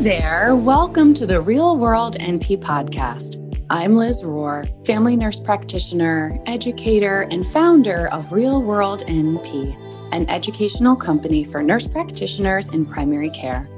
There, welcome to the Real World NP podcast. I'm Liz Rohr, family nurse practitioner, educator, and founder of Real World NP, an educational company for nurse practitioners in primary care.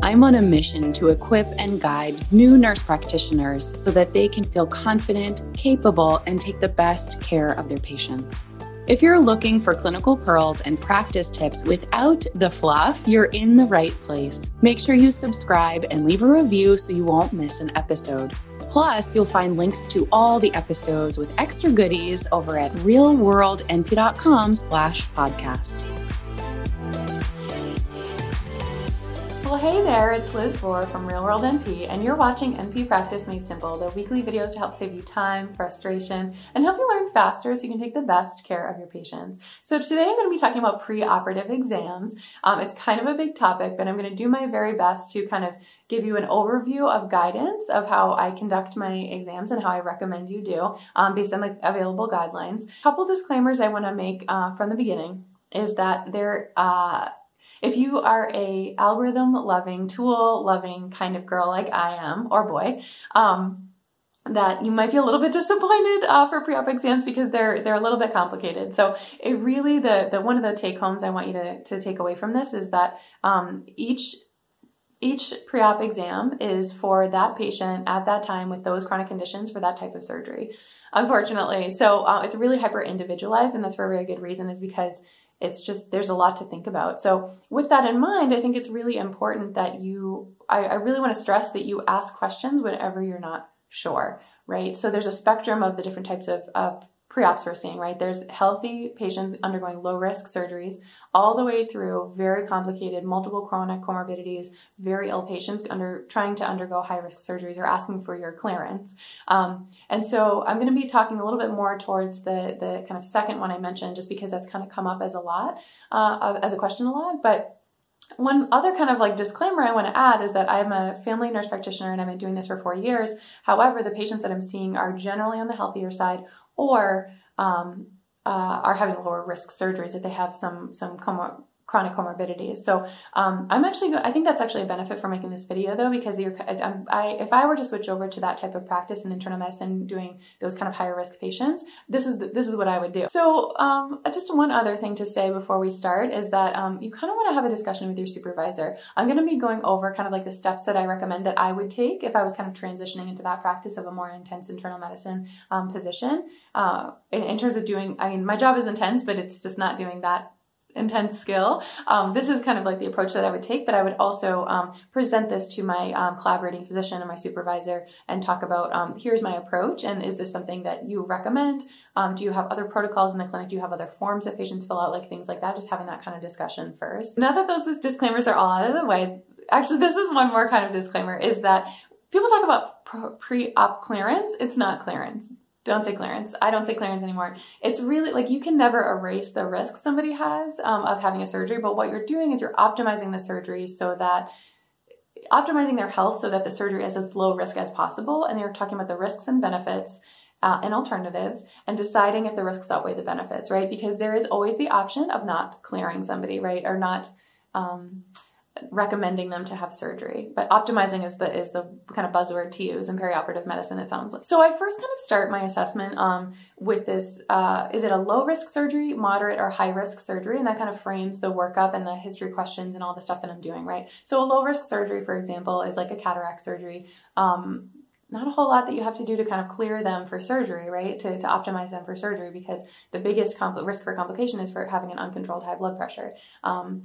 I'm on a mission to equip and guide new nurse practitioners so that they can feel confident, capable, and take the best care of their patients. If you're looking for clinical pearls and practice tips without the fluff, you're in the right place. Make sure you subscribe and leave a review so you won't miss an episode. Plus, you'll find links to all the episodes with extra goodies over at realworldnp.com slash podcast. Well, hey there, it's Liz Rohr from Real World NP, and you're watching NP Practice Made Simple, the weekly videos to help save you time, frustration, and help you learn faster so you can take the best care of your patients. So today I'm going to be talking about preoperative exams. Um, it's kind of a big topic, but I'm going to do my very best to kind of give you an overview of guidance of how I conduct my exams and how I recommend you do um, based on like available guidelines. A couple disclaimers I want to make uh, from the beginning is that there uh, if you are a algorithm loving, tool loving kind of girl like I am, or boy, um, that you might be a little bit disappointed uh, for pre-op exams because they're they're a little bit complicated. So it really the the one of the take homes I want you to to take away from this is that um, each each pre-op exam is for that patient at that time with those chronic conditions for that type of surgery unfortunately so uh, it's really hyper individualized and that's for a very good reason is because it's just there's a lot to think about. So with that in mind i think it's really important that you i, I really want to stress that you ask questions whenever you're not sure right? So there's a spectrum of the different types of, of pre-ops we're seeing, right? There's healthy patients undergoing low risk surgeries all the way through very complicated, multiple chronic comorbidities, very ill patients under trying to undergo high risk surgeries or asking for your clearance. Um, and so I'm going to be talking a little bit more towards the, the kind of second one I mentioned, just because that's kind of come up as a lot, uh, as a question a lot. But one other kind of like disclaimer I want to add is that I'm a family nurse practitioner and I've been doing this for four years. However, the patients that I'm seeing are generally on the healthier side or um, uh, are having lower risk surgeries if they have some some comor- chronic comorbidities. So um, I'm actually, I think that's actually a benefit for making this video though, because you're, I, if I were to switch over to that type of practice in internal medicine, doing those kind of higher risk patients, this is the, this is what I would do. So um, just one other thing to say before we start is that um, you kind of want to have a discussion with your supervisor. I'm going to be going over kind of like the steps that I recommend that I would take if I was kind of transitioning into that practice of a more intense internal medicine um, position. Uh, in, in terms of doing, I mean, my job is intense, but it's just not doing that intense skill. Um, this is kind of like the approach that I would take, but I would also um, present this to my um, collaborating physician and my supervisor and talk about um, here's my approach and is this something that you recommend? Um, do you have other protocols in the clinic? Do you have other forms that patients fill out, like things like that? Just having that kind of discussion first. Now that those disclaimers are all out of the way, actually, this is one more kind of disclaimer is that people talk about pre op clearance, it's not clearance don't say clearance. I don't say clearance anymore. It's really like you can never erase the risk somebody has um, of having a surgery, but what you're doing is you're optimizing the surgery so that optimizing their health so that the surgery is as low risk as possible. And you're talking about the risks and benefits uh, and alternatives and deciding if the risks outweigh the benefits, right? Because there is always the option of not clearing somebody, right? Or not. Um, recommending them to have surgery. But optimizing is the is the kind of buzzword to use in perioperative medicine. It sounds like. So I first kind of start my assessment um, with this: uh, is it a low risk surgery, moderate, or high risk surgery? And that kind of frames the workup and the history questions and all the stuff that I'm doing. Right. So a low risk surgery, for example, is like a cataract surgery. Um, not a whole lot that you have to do to kind of clear them for surgery, right? To, to optimize them for surgery because the biggest compl- risk for complication is for having an uncontrolled high blood pressure. Um,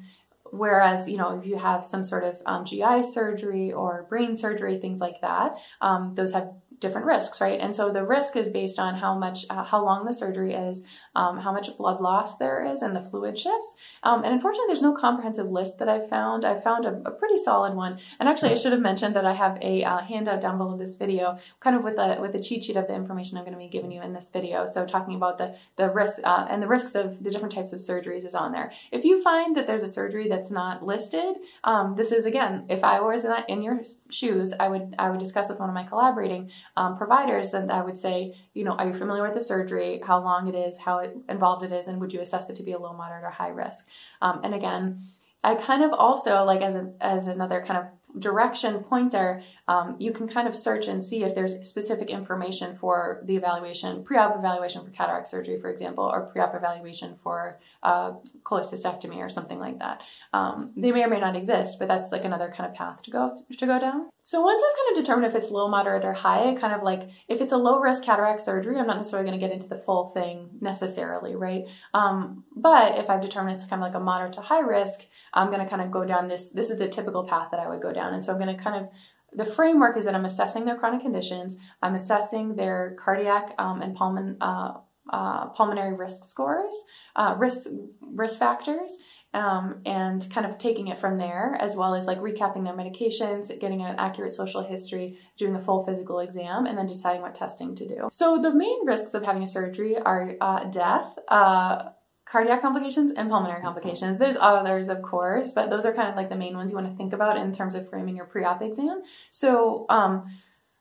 Whereas, you know, if you have some sort of um, GI surgery or brain surgery, things like that, um, those have different risks, right? And so the risk is based on how much, uh, how long the surgery is, um, how much blood loss there is, and the fluid shifts. Um, and unfortunately, there's no comprehensive list that I've found. I found a, a, pretty solid one. And actually, I should have mentioned that I have a uh, handout down below this video, kind of with a with a cheat sheet of the information I'm going to be giving you in this video. So talking about the the risk uh, and the risks of the different types of surgeries is on there. If you find that there's a surgery that's not listed, um, this is again, if I was in, in your shoes, I would I would discuss with one of my collaborating um, providers, and I would say, you know, are you familiar with the surgery? How long it is? How involved it is, and would you assess it to be a low, moderate, or high risk? Um, and again, I kind of also like as a, as another kind of direction pointer, um, you can kind of search and see if there's specific information for the evaluation, pre-op evaluation for cataract surgery, for example, or pre-op evaluation for uh, cholecystectomy or something like that. Um, they may or may not exist, but that's like another kind of path to go to go down. So once I've kind of determined if it's low, moderate, or high, kind of like if it's a low risk cataract surgery, I'm not necessarily going to get into the full thing necessarily, right? Um, but if I've determined it's kind of like a moderate to high risk, I'm going to kind of go down this. This is the typical path that I would go down, and so I'm going to kind of the framework is that I'm assessing their chronic conditions, I'm assessing their cardiac um, and pulmon, uh, uh, pulmonary risk scores, uh, risk risk factors, um, and kind of taking it from there, as well as like recapping their medications, getting an accurate social history, doing a full physical exam, and then deciding what testing to do. So the main risks of having a surgery are uh, death uh, cardiac complications and pulmonary complications. There's others, of course, but those are kind of like the main ones you want to think about in terms of framing your pre-op exam. So, um,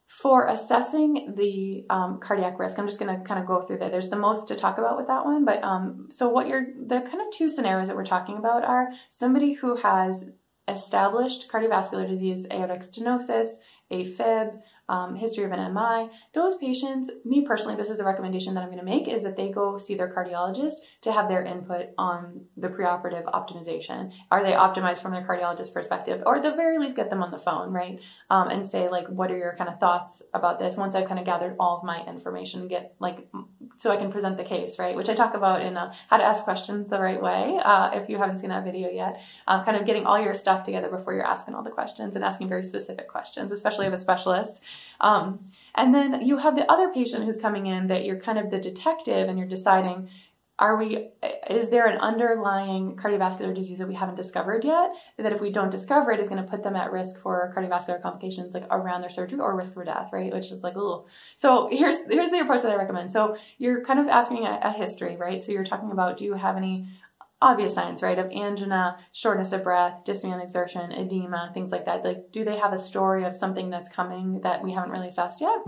for assessing the um, cardiac risk, I'm just going to kind of go through that. There's the most to talk about with that one, but um, so what you're the kind of two scenarios that we're talking about are somebody who has established cardiovascular disease, aortic stenosis, AFib, um, history of an MI, those patients, me personally, this is the recommendation that I'm going to make is that they go see their cardiologist to have their input on the preoperative optimization. Are they optimized from their cardiologist perspective? Or at the very least, get them on the phone, right? Um, and say, like, what are your kind of thoughts about this once I've kind of gathered all of my information, get like, so I can present the case, right? Which I talk about in uh, how to ask questions the right way. Uh, if you haven't seen that video yet, uh, kind of getting all your stuff together before you're asking all the questions and asking very specific questions, especially of a specialist. Um, and then you have the other patient who's coming in that you're kind of the detective and you're deciding, are we, is there an underlying cardiovascular disease that we haven't discovered yet? That if we don't discover it is going to put them at risk for cardiovascular complications like around their surgery or risk for death, right? Which is like, oh. So here's, here's the approach that I recommend. So you're kind of asking a, a history, right? So you're talking about, do you have any obvious signs, right, of angina, shortness of breath, dyspnea exertion, edema, things like that. Like, do they have a story of something that's coming that we haven't really assessed yet?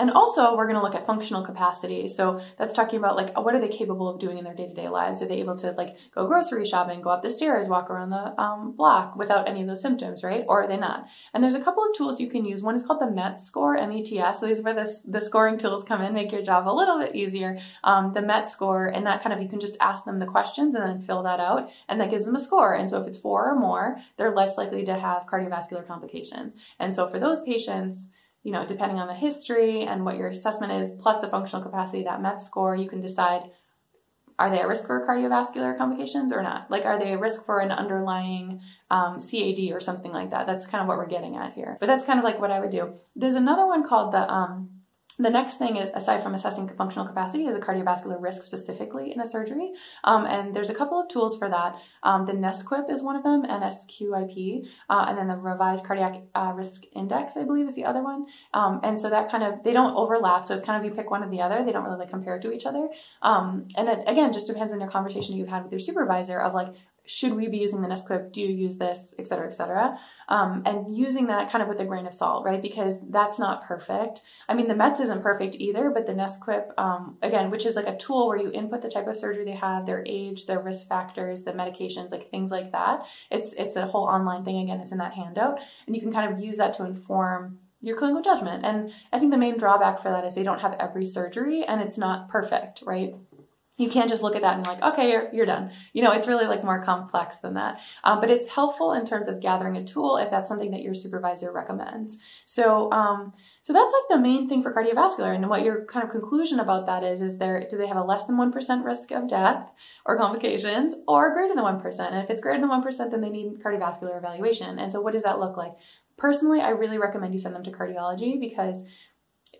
And also, we're going to look at functional capacity. So that's talking about like what are they capable of doing in their day-to-day lives? Are they able to like go grocery shopping, go up the stairs, walk around the um, block without any of those symptoms, right? Or are they not? And there's a couple of tools you can use. One is called the MET score, M-E-T-S. So these are where this, the scoring tools come in, make your job a little bit easier. Um, the MET score, and that kind of you can just ask them the questions and then fill that out, and that gives them a score. And so if it's four or more, they're less likely to have cardiovascular complications. And so for those patients you know, depending on the history and what your assessment is, plus the functional capacity, that MET score, you can decide are they at risk for cardiovascular complications or not? Like, are they at risk for an underlying um, CAD or something like that? That's kind of what we're getting at here. But that's kind of like what I would do. There's another one called the um, the next thing is, aside from assessing functional capacity, is a cardiovascular risk specifically in a surgery. Um, and there's a couple of tools for that. Um, the NSQIP is one of them, NSQIP, uh, and then the Revised Cardiac uh, Risk Index, I believe, is the other one. Um, and so that kind of, they don't overlap. So it's kind of you pick one or the other. They don't really like compare to each other. Um, and it, again, just depends on your conversation you've had with your supervisor of like, should we be using the NSQIP? Do you use this, et cetera, et cetera? Um, and using that kind of with a grain of salt, right? Because that's not perfect. I mean, the METS isn't perfect either, but the NSQIP, um, again, which is like a tool where you input the type of surgery they have, their age, their risk factors, the medications, like things like that. It's it's a whole online thing. Again, it's in that handout, and you can kind of use that to inform your clinical judgment. And I think the main drawback for that is they don't have every surgery, and it's not perfect, right? You can't just look at that and like okay you're, you're done. You know it's really like more complex than that. Um, but it's helpful in terms of gathering a tool if that's something that your supervisor recommends. So um, so that's like the main thing for cardiovascular. And what your kind of conclusion about that is is there do they have a less than 1% risk of death or complications or greater than 1% and if it's greater than 1% then they need cardiovascular evaluation. And so what does that look like? Personally i really recommend you send them to cardiology because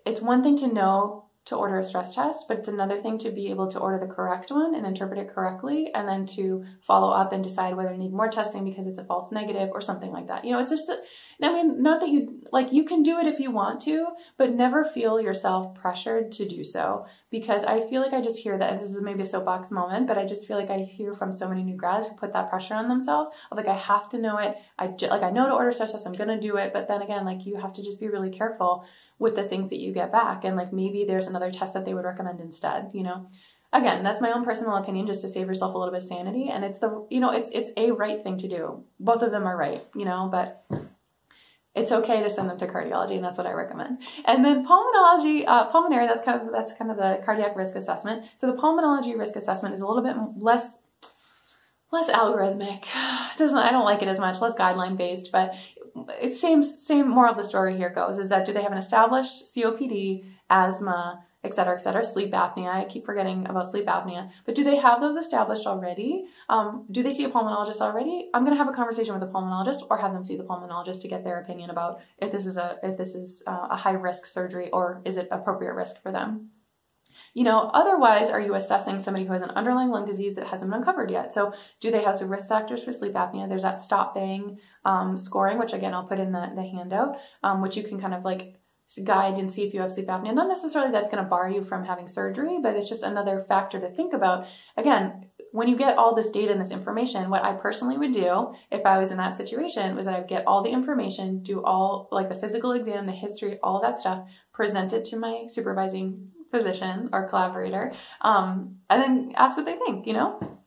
it's one thing to know to order a stress test, but it's another thing to be able to order the correct one and interpret it correctly, and then to follow up and decide whether you need more testing because it's a false negative or something like that. You know, it's just, a, I mean, not that you, like, you can do it if you want to, but never feel yourself pressured to do so because I feel like I just hear that, this is maybe a soapbox moment, but I just feel like I hear from so many new grads who put that pressure on themselves of like, I have to know it. I, like, I know to order stress test, I'm to do it, but then again, like, you have to just be really careful with the things that you get back and like maybe there's another test that they would recommend instead you know again, that's my own personal opinion just to save yourself a little bit of sanity. And it's the, you know, it's, it's a right thing to do. Both of them are right, you know, but it's okay to send them to cardiology and that's what I recommend. And then pulmonology, uh, pulmonary, that's kind of, that's kind of the cardiac risk assessment. So the pulmonology risk assessment is a little bit less, less algorithmic. Doesn't, I don't like it as much, less guideline based, but it's same, same moral of the story here goes is that do they have an established COPD, asthma, et cetera, et cetera, sleep apnea. I keep forgetting about sleep apnea, but do they have those established already? Um, do they see a pulmonologist already? I'm going to have a conversation with a pulmonologist or have them see the pulmonologist to get their opinion about if this is a, if this is uh, a high risk surgery or is it appropriate risk for them. You know, otherwise, are you assessing somebody who has an underlying lung disease that hasn't been uncovered yet? So, do they have some risk factors for sleep apnea? There's that stop bang um, scoring, which again, I'll put in the, the handout, um, which you can kind of like guide and see if you have sleep apnea. Not necessarily that's going to bar you from having surgery, but it's just another factor to think about. Again, when you get all this data and this information, what I personally would do if I was in that situation was that I'd get all the information, do all like the physical exam, the history, all that stuff, present it to my supervising physician or collaborator, um, and then ask what they think, you know?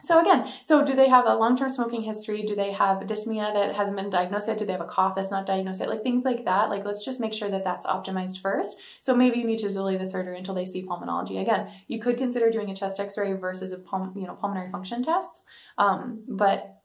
So again, so do they have a long-term smoking history? Do they have dyspnea that hasn't been diagnosed yet? Do they have a cough that's not diagnosed yet? Like things like that. Like let's just make sure that that's optimized first. So maybe you need to delay the surgery until they see pulmonology. Again, you could consider doing a chest X-ray versus a pul- you know pulmonary function tests. Um, but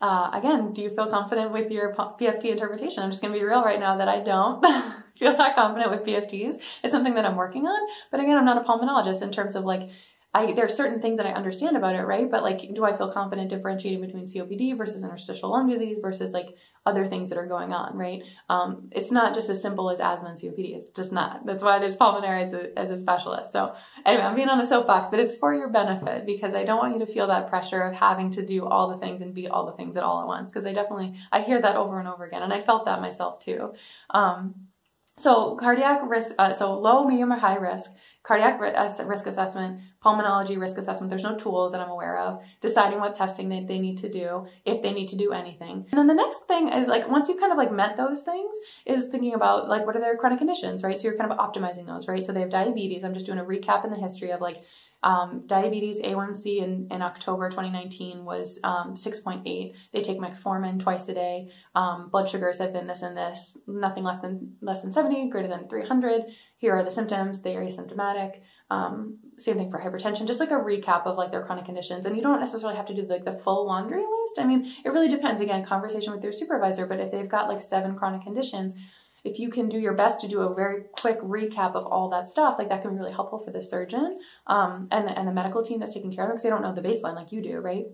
uh, again, do you feel confident with your PFT interpretation? I'm just going to be real right now that I don't feel that confident with PFTs. It's something that I'm working on. But again, I'm not a pulmonologist in terms of like I there are certain things that I understand about it, right? But like, do I feel confident differentiating between COPD versus interstitial lung disease versus like other things that are going on, right? Um, it's not just as simple as asthma and COPD. It's just not. That's why there's pulmonary as a, as a specialist. So anyway, I'm being on a soapbox, but it's for your benefit because I don't want you to feel that pressure of having to do all the things and be all the things at all at once. Because I definitely I hear that over and over again, and I felt that myself too. Um, so cardiac risk, uh, so low, medium, or high risk cardiac risk assessment, pulmonology risk assessment. There's no tools that I'm aware of. Deciding what testing they, they need to do, if they need to do anything. And then the next thing is like, once you kind of like met those things, is thinking about like, what are their chronic conditions, right? So you're kind of optimizing those, right? So they have diabetes. I'm just doing a recap in the history of like, um, diabetes A1C in, in October 2019 was um, 6.8. They take metformin twice a day. Um, blood sugars have been this and this, nothing less than less than 70, greater than 300 here are the symptoms, they are asymptomatic. Um, same thing for hypertension, just like a recap of like their chronic conditions. And you don't necessarily have to do like the full laundry list. I mean, it really depends. Again, conversation with your supervisor, but if they've got like seven chronic conditions, if you can do your best to do a very quick recap of all that stuff, like that can be really helpful for the surgeon um, and, and the medical team that's taking care of them because they don't know the baseline like you do, right?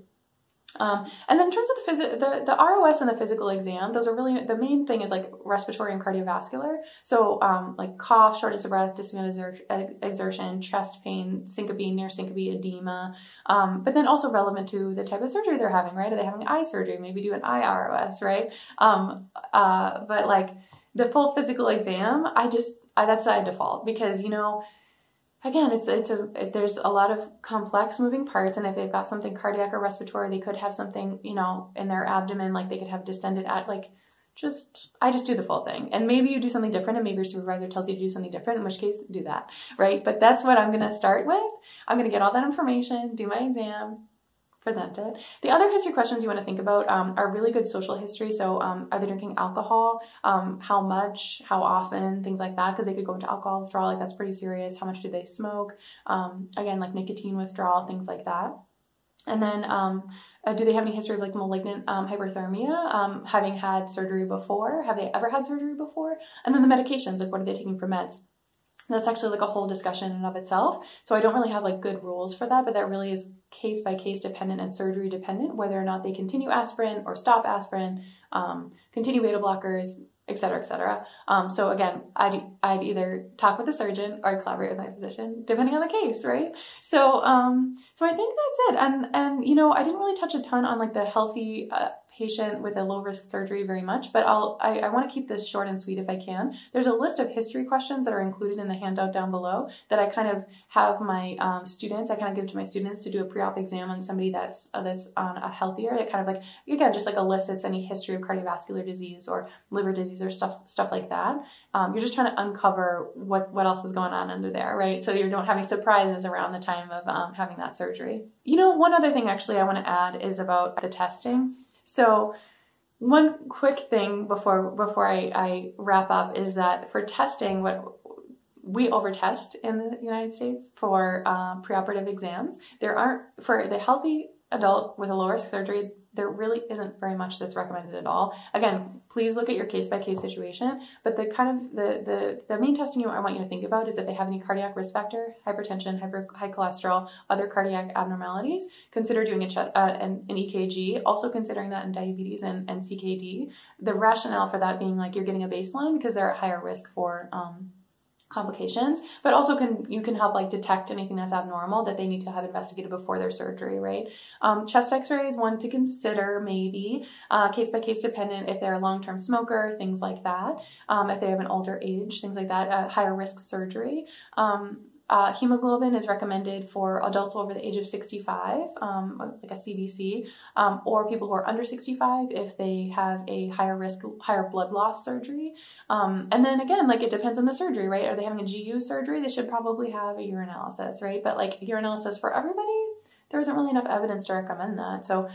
Um, and then in terms of the, phys- the the ROS and the physical exam, those are really the main thing is like respiratory and cardiovascular. So um, like cough, shortness of breath, dyspnea exertion, chest pain, syncope, near syncope, edema. Um, but then also relevant to the type of surgery they're having, right? Are they having eye surgery? Maybe do an eye ROS, right? Um, uh, but like the full physical exam, I just I, that's by default because you know again, it's it's a there's a lot of complex moving parts, and if they've got something cardiac or respiratory, they could have something you know in their abdomen, like they could have distended at like just I just do the full thing. And maybe you do something different and maybe your supervisor tells you to do something different, in which case do that. Right? But that's what I'm gonna start with. I'm gonna get all that information, do my exam, presented. The other history questions you want to think about um, are really good social history. So, um, are they drinking alcohol? Um, how much? How often? Things like that, because they could go into alcohol withdrawal. Like that's pretty serious. How much do they smoke? Um, again, like nicotine withdrawal, things like that. And then, um, uh, do they have any history of like malignant um, hyperthermia? having had surgery before? Have they ever had surgery before? And then the medications, like what are they taking for meds? That's actually like a whole discussion in and of itself. So I don't really have like good rules for that, but that really is case by case dependent and surgery dependent, whether or not they continue aspirin or stop aspirin, um, continue beta blockers, et cetera, et cetera. Um, so again, I'd, I'd either talk with a surgeon or I'd collaborate with my physician, depending on the case, right? So, um, so I think that's it. And, and, you know, I didn't really touch a ton on like the healthy, uh, patient with a low risk surgery very much, but I'll I, I want to keep this short and sweet if I can. There's a list of history questions that are included in the handout down below that I kind of have my um, students. I kind of give to my students to do a pre-op exam on somebody that's uh, that's on a healthier. That kind of like again just like elicits any history of cardiovascular disease or liver disease or stuff stuff like that. Um, you're just trying to uncover what what else is going on under there, right? So you don't have any surprises around the time of um, having that surgery. You know, one other thing actually I want to add is about the testing. So one quick thing before before I, I wrap up is that for testing, what we overtest in the United States for um, preoperative exams. There aren't for the healthy adult with a low risk surgery there really isn't very much that's recommended at all. Again, please look at your case by case situation. But the kind of the, the the main testing I want you to think about is if they have any cardiac risk factor, hypertension, hyper, high cholesterol, other cardiac abnormalities. Consider doing a uh, an, an, EKG. Also considering that in diabetes and, and CKD. The rationale for that being like you're getting a baseline because they're at higher risk for um, complications but also can you can help like detect anything that's abnormal that they need to have investigated before their surgery right? Um, chest x-ray is one to consider maybe uh, case by case dependent if they're a long-term smoker things like that. Um, if they have an older age things like that uh, higher risk surgery. Um, uh, hemoglobin is recommended for adults over the age of 65, um, like a CBC, um, or people who are under 65 if they have a higher risk, higher blood loss surgery. Um, and then again, like it depends on the surgery, right? Are they having a GU surgery? They should probably have a urinalysis, right? But like urinalysis for everybody, there isn't really enough evidence to recommend that. So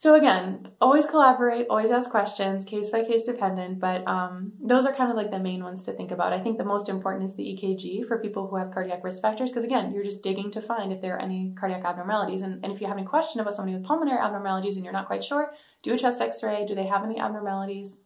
so again, always collaborate, always ask questions, case by case dependent, but um, those are kind of like the main ones to think about. I think the most important is the EKG for people who have cardiac risk factors, because again, you're just digging to find if there are any cardiac abnormalities. And, and if you have any question about somebody with pulmonary abnormalities and you're not quite sure, do a chest x-ray. Do they have any abnormalities?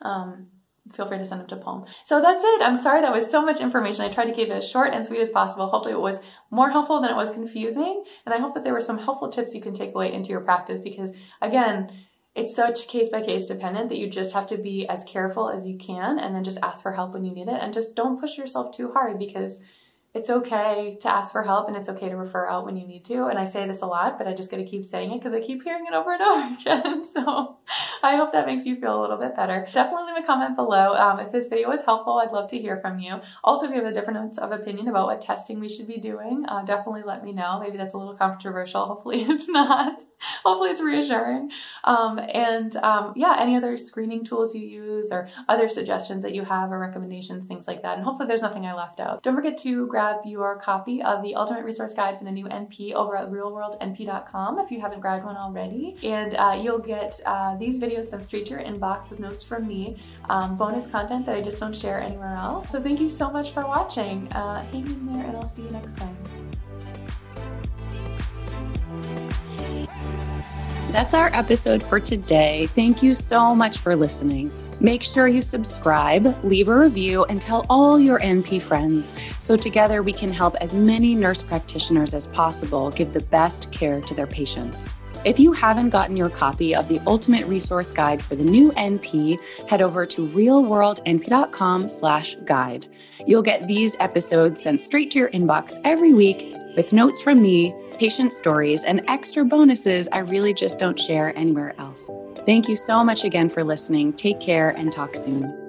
Um, feel free to send them to pulm. So that's it. I'm sorry that was so much information. I tried to keep it as short and sweet as possible. Hopefully it was more helpful than it was confusing. And I hope that there were some helpful tips you can take away into your practice because again, it's such case by case dependent that you just have to be as careful as you can and then just ask for help when you need it and just don't push yourself too hard because it's okay to ask for help and it's okay to refer out when you need to. And I say this a lot, but I just got to keep saying it because I keep hearing it over and over again. So I hope that makes you feel a little bit better. Definitely leave a comment below. Um, if this video was helpful, I'd love to hear from you. Also, if you have a difference of opinion about what testing we should be doing, uh, definitely let me know. Maybe that's a little controversial. Hopefully it's not. Hopefully it's reassuring. Um, and um, yeah, any other screening tools you use or other suggestions that you have or recommendations, things like that. And hopefully there's nothing I left out. Don't forget to grab your copy of the Ultimate Resource Guide for the new NP over at realworldnp.com if you haven't grabbed one already. And uh, you'll get uh, these videos sent straight to your inbox with notes from me, um, bonus content that I just don't share anywhere else. So thank you so much for watching. Uh, hang in there and I'll see you next time. That's our episode for today. Thank you so much for listening. Make sure you subscribe, leave a review, and tell all your NP friends so together we can help as many nurse practitioners as possible give the best care to their patients. If you haven't gotten your copy of the Ultimate Resource Guide for the new NP, head over to realworldnp.com slash guide. You'll get these episodes sent straight to your inbox every week with notes from me, patient stories, and extra bonuses I really just don't share anywhere else. Thank you so much again for listening. Take care and talk soon.